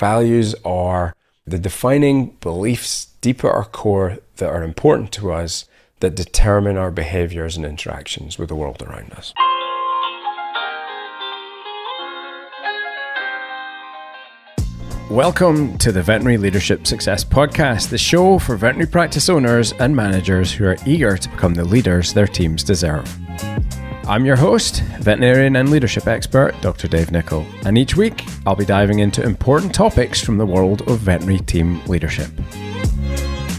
Values are the defining beliefs deep at our core that are important to us that determine our behaviors and interactions with the world around us. Welcome to the Veterinary Leadership Success Podcast, the show for veterinary practice owners and managers who are eager to become the leaders their teams deserve. I'm your host, veterinarian and leadership expert, Dr. Dave Nicol, and each week I'll be diving into important topics from the world of veterinary team leadership.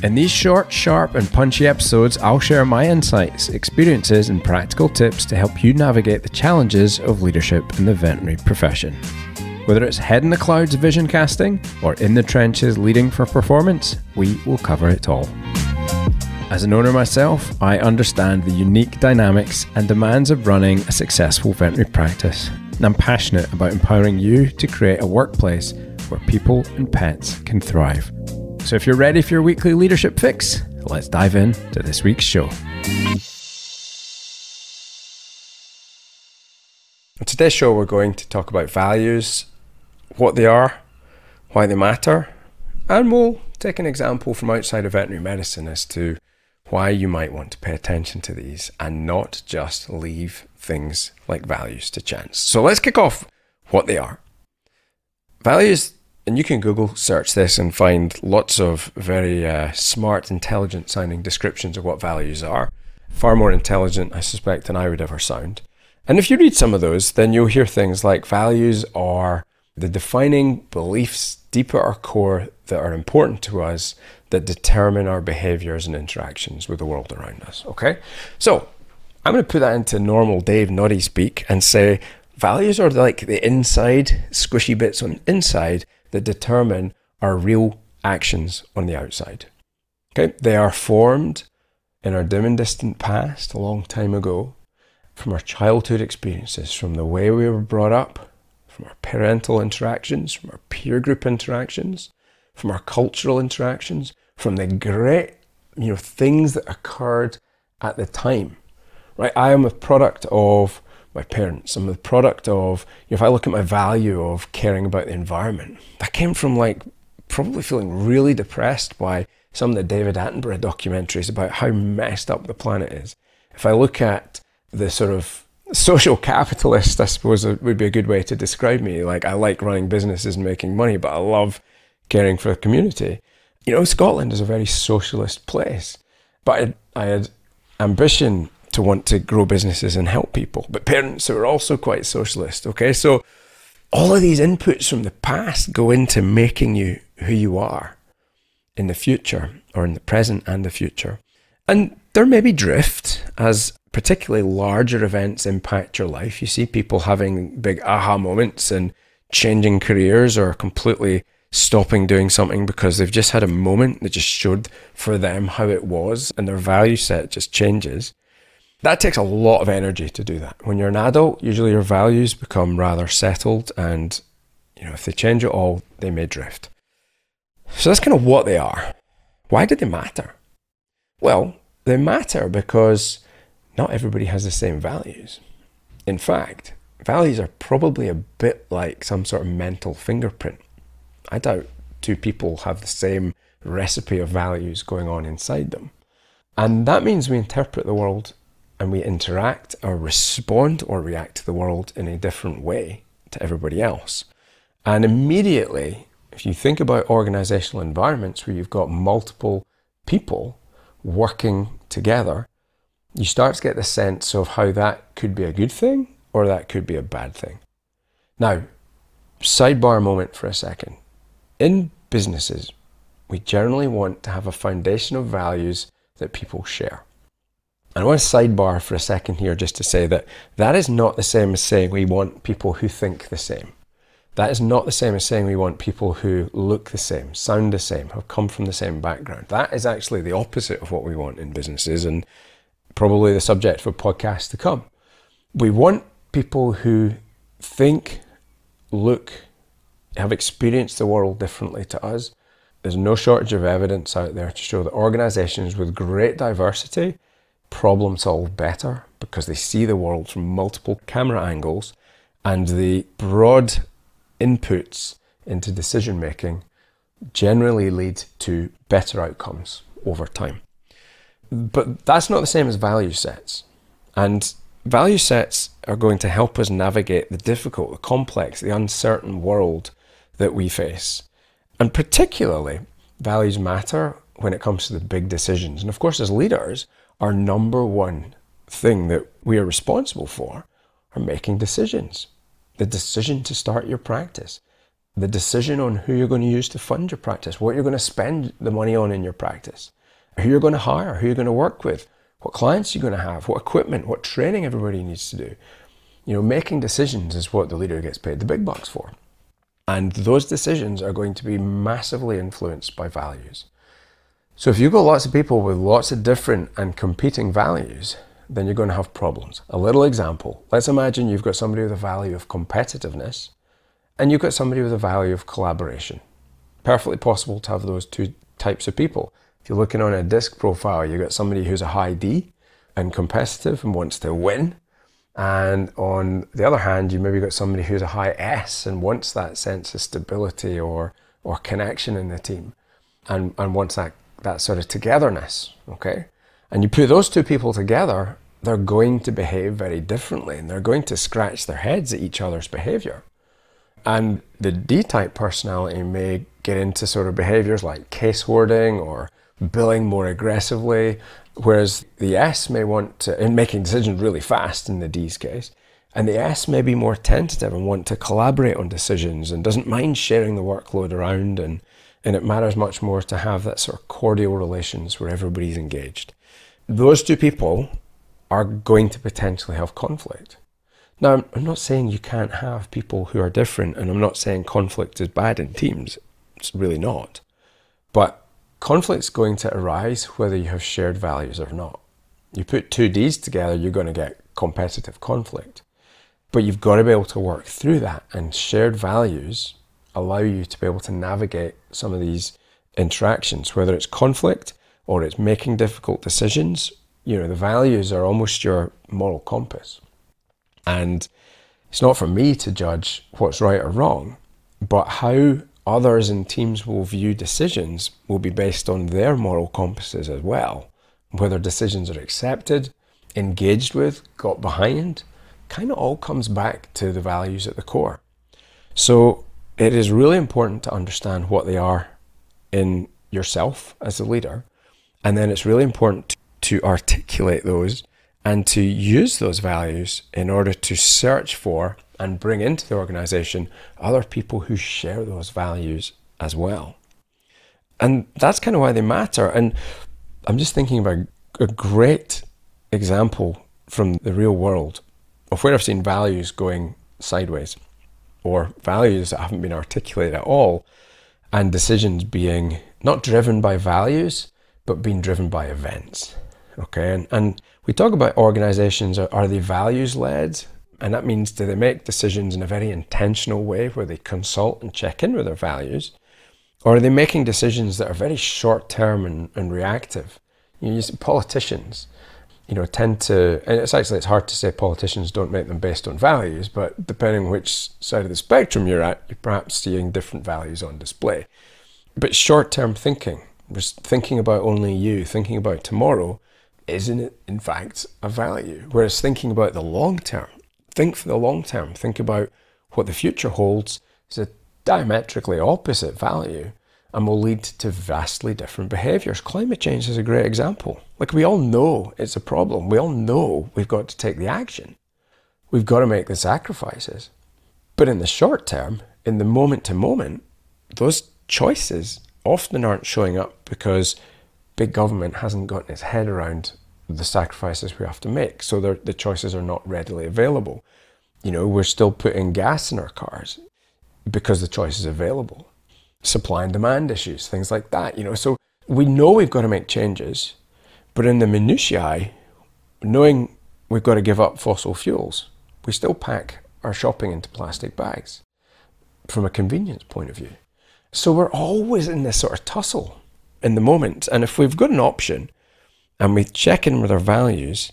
In these short, sharp, and punchy episodes, I'll share my insights, experiences, and practical tips to help you navigate the challenges of leadership in the veterinary profession. Whether it's head in the clouds vision casting or in the trenches leading for performance, we will cover it all. As an owner myself, I understand the unique dynamics and demands of running a successful veterinary practice. And I'm passionate about empowering you to create a workplace where people and pets can thrive. So if you're ready for your weekly leadership fix, let's dive in to this week's show. On today's show, we're going to talk about values, what they are, why they matter, and we'll take an example from outside of veterinary medicine as to why you might want to pay attention to these and not just leave things like values to chance. So let's kick off what they are. Values and you can Google search this and find lots of very uh, smart, intelligent sounding descriptions of what values are. Far more intelligent, I suspect, than I would ever sound. And if you read some of those, then you'll hear things like values are the defining beliefs deep at our core that are important to us that determine our behaviors and interactions with the world around us. Okay? So I'm going to put that into normal Dave Noddy speak and say values are like the inside, squishy bits on the inside that determine our real actions on the outside. Okay, they are formed in our dim and distant past, a long time ago, from our childhood experiences, from the way we were brought up, from our parental interactions, from our peer group interactions, from our cultural interactions, from the great you know things that occurred at the time. Right, I am a product of my parents. I'm the product of, you know, if I look at my value of caring about the environment, that came from like probably feeling really depressed by some of the David Attenborough documentaries about how messed up the planet is. If I look at the sort of social capitalist, I suppose it would be a good way to describe me. Like I like running businesses and making money, but I love caring for the community. You know, Scotland is a very socialist place, but I, I had ambition to want to grow businesses and help people, but parents who are also quite socialist. Okay, so all of these inputs from the past go into making you who you are in the future or in the present and the future. And there may be drift as particularly larger events impact your life. You see people having big aha moments and changing careers or completely stopping doing something because they've just had a moment that just showed for them how it was and their value set just changes. That takes a lot of energy to do that. When you're an adult, usually your values become rather settled, and you know if they change at all, they may drift. So that's kind of what they are. Why do they matter? Well, they matter because not everybody has the same values. In fact, values are probably a bit like some sort of mental fingerprint. I doubt two people have the same recipe of values going on inside them. And that means we interpret the world and we interact or respond or react to the world in a different way to everybody else. And immediately, if you think about organizational environments where you've got multiple people working together, you start to get the sense of how that could be a good thing or that could be a bad thing. Now, sidebar moment for a second. In businesses, we generally want to have a foundation of values that people share. I want to sidebar for a second here just to say that that is not the same as saying we want people who think the same. That is not the same as saying we want people who look the same, sound the same, have come from the same background. That is actually the opposite of what we want in businesses and probably the subject for podcasts to come. We want people who think, look, have experienced the world differently to us. There's no shortage of evidence out there to show that organizations with great diversity problem solve better because they see the world from multiple camera angles and the broad inputs into decision making generally lead to better outcomes over time. But that's not the same as value sets. And value sets are going to help us navigate the difficult, the complex, the uncertain world that we face. And particularly, values matter when it comes to the big decisions. And of course, as leaders, our number one thing that we are responsible for are making decisions. The decision to start your practice, the decision on who you're going to use to fund your practice, what you're going to spend the money on in your practice, who you're going to hire, who you're going to work with, what clients you're going to have, what equipment, what training everybody needs to do. You know, making decisions is what the leader gets paid the big bucks for. And those decisions are going to be massively influenced by values. So if you've got lots of people with lots of different and competing values, then you're going to have problems. A little example let's imagine you've got somebody with a value of competitiveness and you've got somebody with a value of collaboration. Perfectly possible to have those two types of people. If you're looking on a DISC profile, you've got somebody who's a high D and competitive and wants to win. And on the other hand, you maybe got somebody who's a high S and wants that sense of stability or, or connection in the team and, and wants that, that sort of togetherness. Okay. And you put those two people together, they're going to behave very differently and they're going to scratch their heads at each other's behavior. And the D type personality may get into sort of behaviors like case hoarding or billing more aggressively, whereas the S may want to, in making decisions really fast in the D's case, and the S may be more tentative and want to collaborate on decisions and doesn't mind sharing the workload around and, and it matters much more to have that sort of cordial relations where everybody's engaged. Those two people are going to potentially have conflict. Now, I'm not saying you can't have people who are different, and I'm not saying conflict is bad in teams. It's really not. But conflict's going to arise whether you have shared values or not. You put two Ds together, you're going to get competitive conflict. But you've got to be able to work through that, and shared values allow you to be able to navigate some of these interactions, whether it's conflict or it's making difficult decisions. You know, the values are almost your moral compass. And it's not for me to judge what's right or wrong, but how others and teams will view decisions will be based on their moral compasses as well. Whether decisions are accepted, engaged with, got behind, kind of all comes back to the values at the core. So it is really important to understand what they are in yourself as a leader. And then it's really important to articulate those and to use those values in order to search for and bring into the organization other people who share those values as well. And that's kind of why they matter. And I'm just thinking about a great example from the real world of where I've seen values going sideways or values that haven't been articulated at all and decisions being not driven by values but being driven by events. Okay, and, and we talk about organizations, are they values led? And that means do they make decisions in a very intentional way where they consult and check in with their values? Or are they making decisions that are very short term and, and reactive? You know, politicians, you know, tend to, and it's actually, it's hard to say politicians don't make them based on values, but depending on which side of the spectrum you're at, you're perhaps seeing different values on display. But short term thinking, just thinking about only you, thinking about tomorrow, isn't it in fact a value? Whereas thinking about the long term, think for the long term, think about what the future holds is a diametrically opposite value and will lead to vastly different behaviors. Climate change is a great example. Like we all know it's a problem. We all know we've got to take the action. We've got to make the sacrifices. But in the short term, in the moment to moment, those choices often aren't showing up because big government hasn't gotten its head around the sacrifices we have to make. So the choices are not readily available. You know, we're still putting gas in our cars because the choice is available. Supply and demand issues, things like that. You know, so we know we've got to make changes, but in the minutiae, knowing we've got to give up fossil fuels, we still pack our shopping into plastic bags from a convenience point of view. So we're always in this sort of tussle in the moment. And if we've got an option and we check in with our values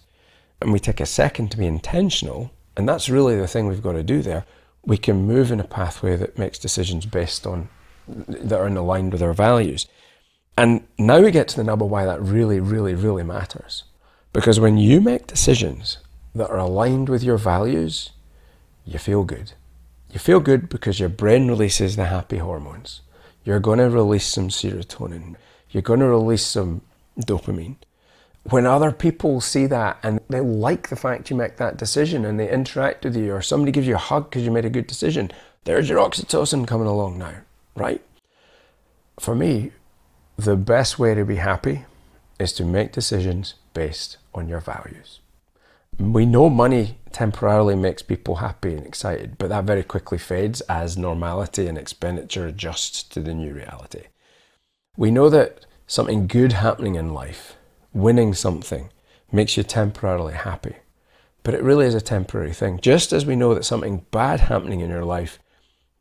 and we take a second to be intentional, and that's really the thing we've got to do there, we can move in a pathway that makes decisions based on that are in aligned with our values. And now we get to the nub of why that really, really, really matters. Because when you make decisions that are aligned with your values, you feel good. You feel good because your brain releases the happy hormones. You're going to release some serotonin. You're going to release some dopamine. When other people see that and they like the fact you make that decision and they interact with you, or somebody gives you a hug because you made a good decision, there's your oxytocin coming along now, right? For me, the best way to be happy is to make decisions based on your values. We know money temporarily makes people happy and excited, but that very quickly fades as normality and expenditure adjusts to the new reality. We know that something good happening in life, winning something, makes you temporarily happy. But it really is a temporary thing. Just as we know that something bad happening in your life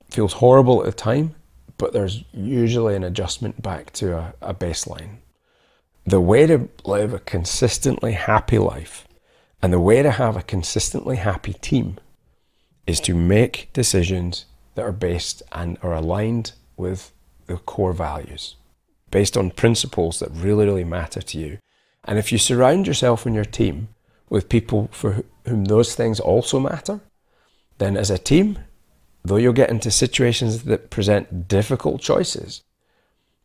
feels horrible at the time, but there's usually an adjustment back to a, a baseline. The way to live a consistently happy life and the way to have a consistently happy team is to make decisions that are based and are aligned with the core values, based on principles that really, really matter to you. And if you surround yourself and your team with people for whom those things also matter, then as a team, though you'll get into situations that present difficult choices,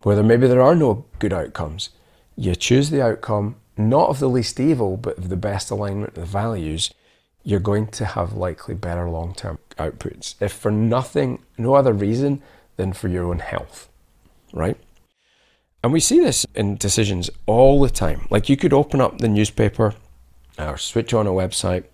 whether maybe there are no good outcomes, you choose the outcome not of the least evil, but of the best alignment of the values, you're going to have likely better long term outputs. If for nothing, no other reason than for your own health, right? And we see this in decisions all the time. Like you could open up the newspaper or switch on a website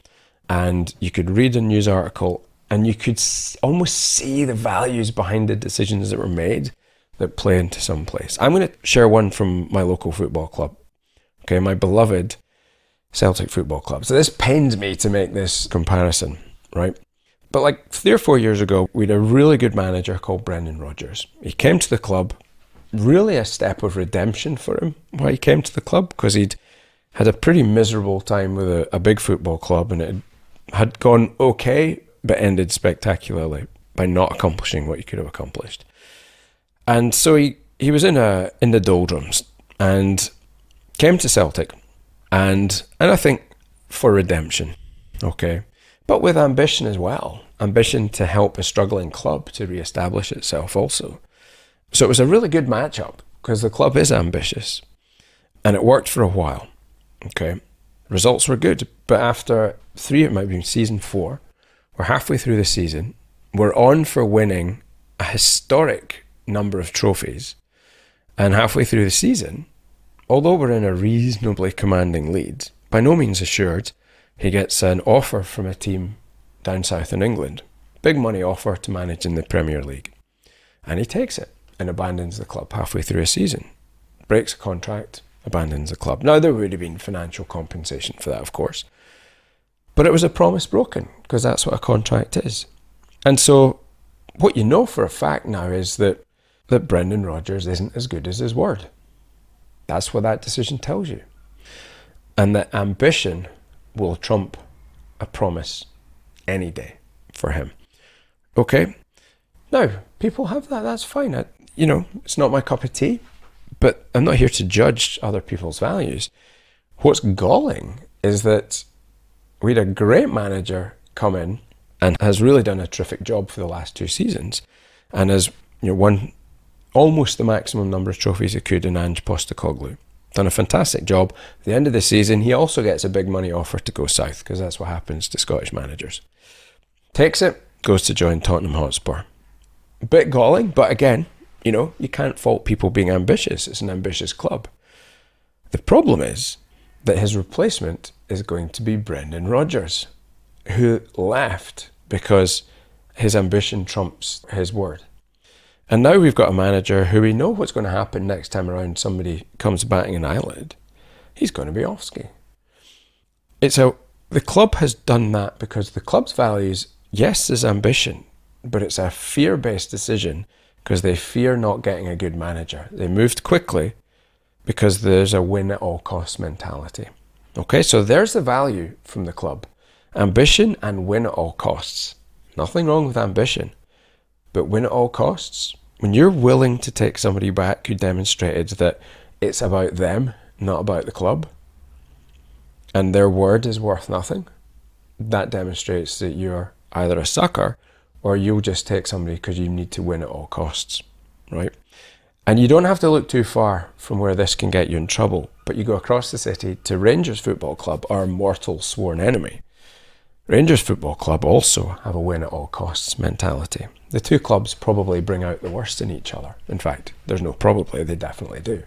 and you could read a news article and you could almost see the values behind the decisions that were made that play into some place. I'm going to share one from my local football club okay, my beloved Celtic Football Club. So this pains me to make this comparison, right? But like three or four years ago, we had a really good manager called Brendan Rodgers. He came to the club, really a step of redemption for him why he came to the club, because he'd had a pretty miserable time with a, a big football club and it had gone okay, but ended spectacularly by not accomplishing what he could have accomplished. And so he, he was in a in the doldrums and came to Celtic, and and I think for redemption, okay, but with ambition as well, ambition to help a struggling club to re-establish itself also. So it was a really good matchup because the club is ambitious, and it worked for a while. Okay, results were good, but after three, it might be season four, we're halfway through the season. We're on for winning a historic number of trophies, and halfway through the season, Although we're in a reasonably commanding lead, by no means assured, he gets an offer from a team down south in England. Big money offer to manage in the Premier League. And he takes it and abandons the club halfway through a season. Breaks a contract, abandons the club. Now, there would have been financial compensation for that, of course. But it was a promise broken, because that's what a contract is. And so, what you know for a fact now is that, that Brendan Rodgers isn't as good as his word. That's what that decision tells you. And that ambition will trump a promise any day for him. Okay? Now, people have that. That's fine. You know, it's not my cup of tea, but I'm not here to judge other people's values. What's galling is that we had a great manager come in and has really done a terrific job for the last two seasons and has you know won almost the maximum number of trophies he could in Ange Postecoglou. Done a fantastic job. At the end of the season, he also gets a big money offer to go south because that's what happens to Scottish managers. Takes it, goes to join Tottenham Hotspur. A bit galling, but again, you know, you can't fault people being ambitious. It's an ambitious club. The problem is that his replacement is going to be Brendan Rodgers, who left because his ambition trumps his word. And now we've got a manager who we know what's going to happen next time around somebody comes batting an eyelid. He's going to be off ski. It's a the club has done that because the club's values, yes, is ambition, but it's a fear-based decision because they fear not getting a good manager. They moved quickly because there's a win at all costs mentality. Okay, so there's the value from the club. Ambition and win at all costs. Nothing wrong with ambition. But win at all costs, when you're willing to take somebody back who demonstrated that it's about them, not about the club, and their word is worth nothing, that demonstrates that you're either a sucker or you'll just take somebody because you need to win at all costs, right? And you don't have to look too far from where this can get you in trouble, but you go across the city to Rangers Football Club, our mortal sworn enemy. Rangers Football Club also have a win at all costs mentality. The two clubs probably bring out the worst in each other. In fact, there's no probably, they definitely do.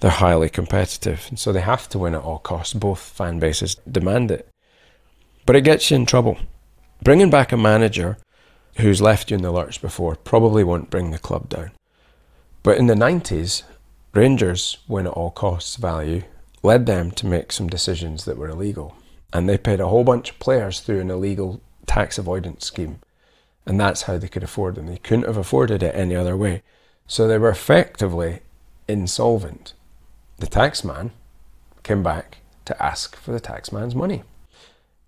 They're highly competitive, and so they have to win at all costs. Both fan bases demand it. But it gets you in trouble. Bringing back a manager who's left you in the lurch before probably won't bring the club down. But in the 90s, Rangers win at all costs value led them to make some decisions that were illegal. And they paid a whole bunch of players through an illegal tax avoidance scheme. And that's how they could afford them. They couldn't have afforded it any other way. So they were effectively insolvent. The taxman came back to ask for the taxman's money,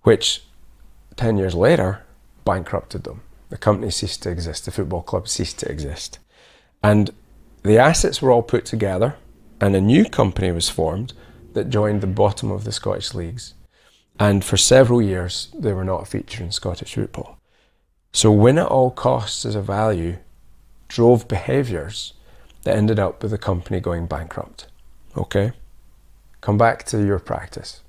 which 10 years later bankrupted them. The company ceased to exist, the football club ceased to exist. And the assets were all put together, and a new company was formed that joined the bottom of the Scottish leagues. And for several years, they were not a feature in Scottish football. So, win at all costs as a value drove behaviours that ended up with the company going bankrupt. Okay? Come back to your practice.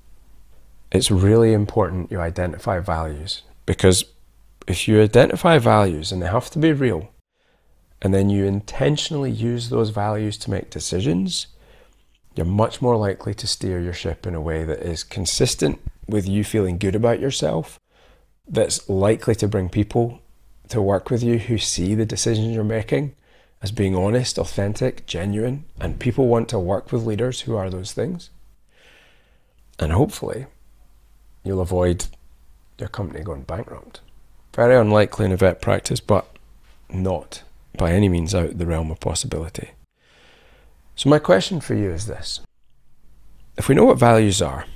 It's really important you identify values because if you identify values and they have to be real, and then you intentionally use those values to make decisions, you're much more likely to steer your ship in a way that is consistent with you feeling good about yourself, that's likely to bring people to work with you who see the decisions you're making as being honest, authentic, genuine, and people want to work with leaders who are those things. And hopefully, you'll avoid your company going bankrupt. Very unlikely in a vet practice, but not by any means out the realm of possibility. So, my question for you is this If we know what values are,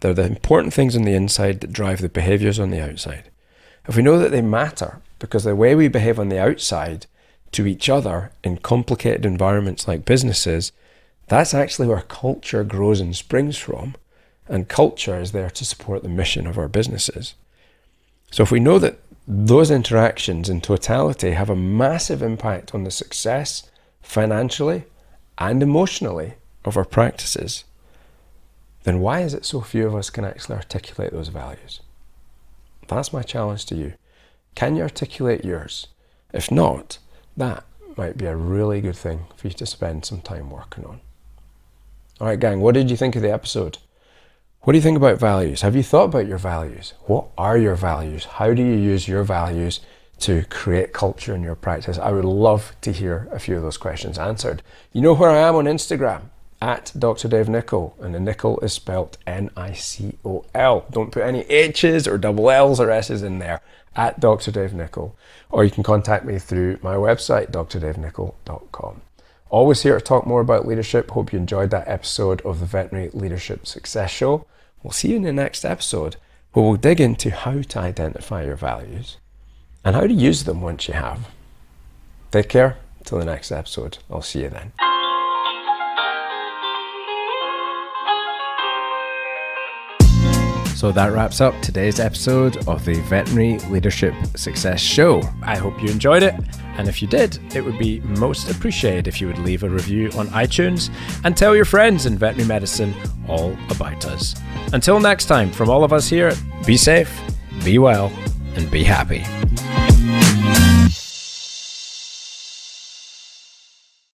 they're the important things on the inside that drive the behaviors on the outside. If we know that they matter because the way we behave on the outside to each other in complicated environments like businesses, that's actually where culture grows and springs from. And culture is there to support the mission of our businesses. So if we know that those interactions in totality have a massive impact on the success financially and emotionally of our practices, then why is it so few of us can actually articulate those values? That's my challenge to you. Can you articulate yours? If not, that might be a really good thing for you to spend some time working on. All right, gang, what did you think of the episode? What do you think about values? Have you thought about your values? What are your values? How do you use your values to create culture in your practice? I would love to hear a few of those questions answered. You know where I am on Instagram at Dr. Dave Nicol, and the Nicol is spelt N I C O L. Don't put any H's or double L's or S's in there. At Dr. Dave Nicol, or you can contact me through my website, drdavenicol.com. Always here to talk more about leadership. Hope you enjoyed that episode of the Veterinary Leadership Success Show. We'll see you in the next episode where we'll dig into how to identify your values and how to use them once you have. Take care. Till the next episode. I'll see you then. So that wraps up today's episode of the Veterinary Leadership Success Show. I hope you enjoyed it. And if you did, it would be most appreciated if you would leave a review on iTunes and tell your friends in veterinary medicine all about us. Until next time, from all of us here, be safe, be well, and be happy.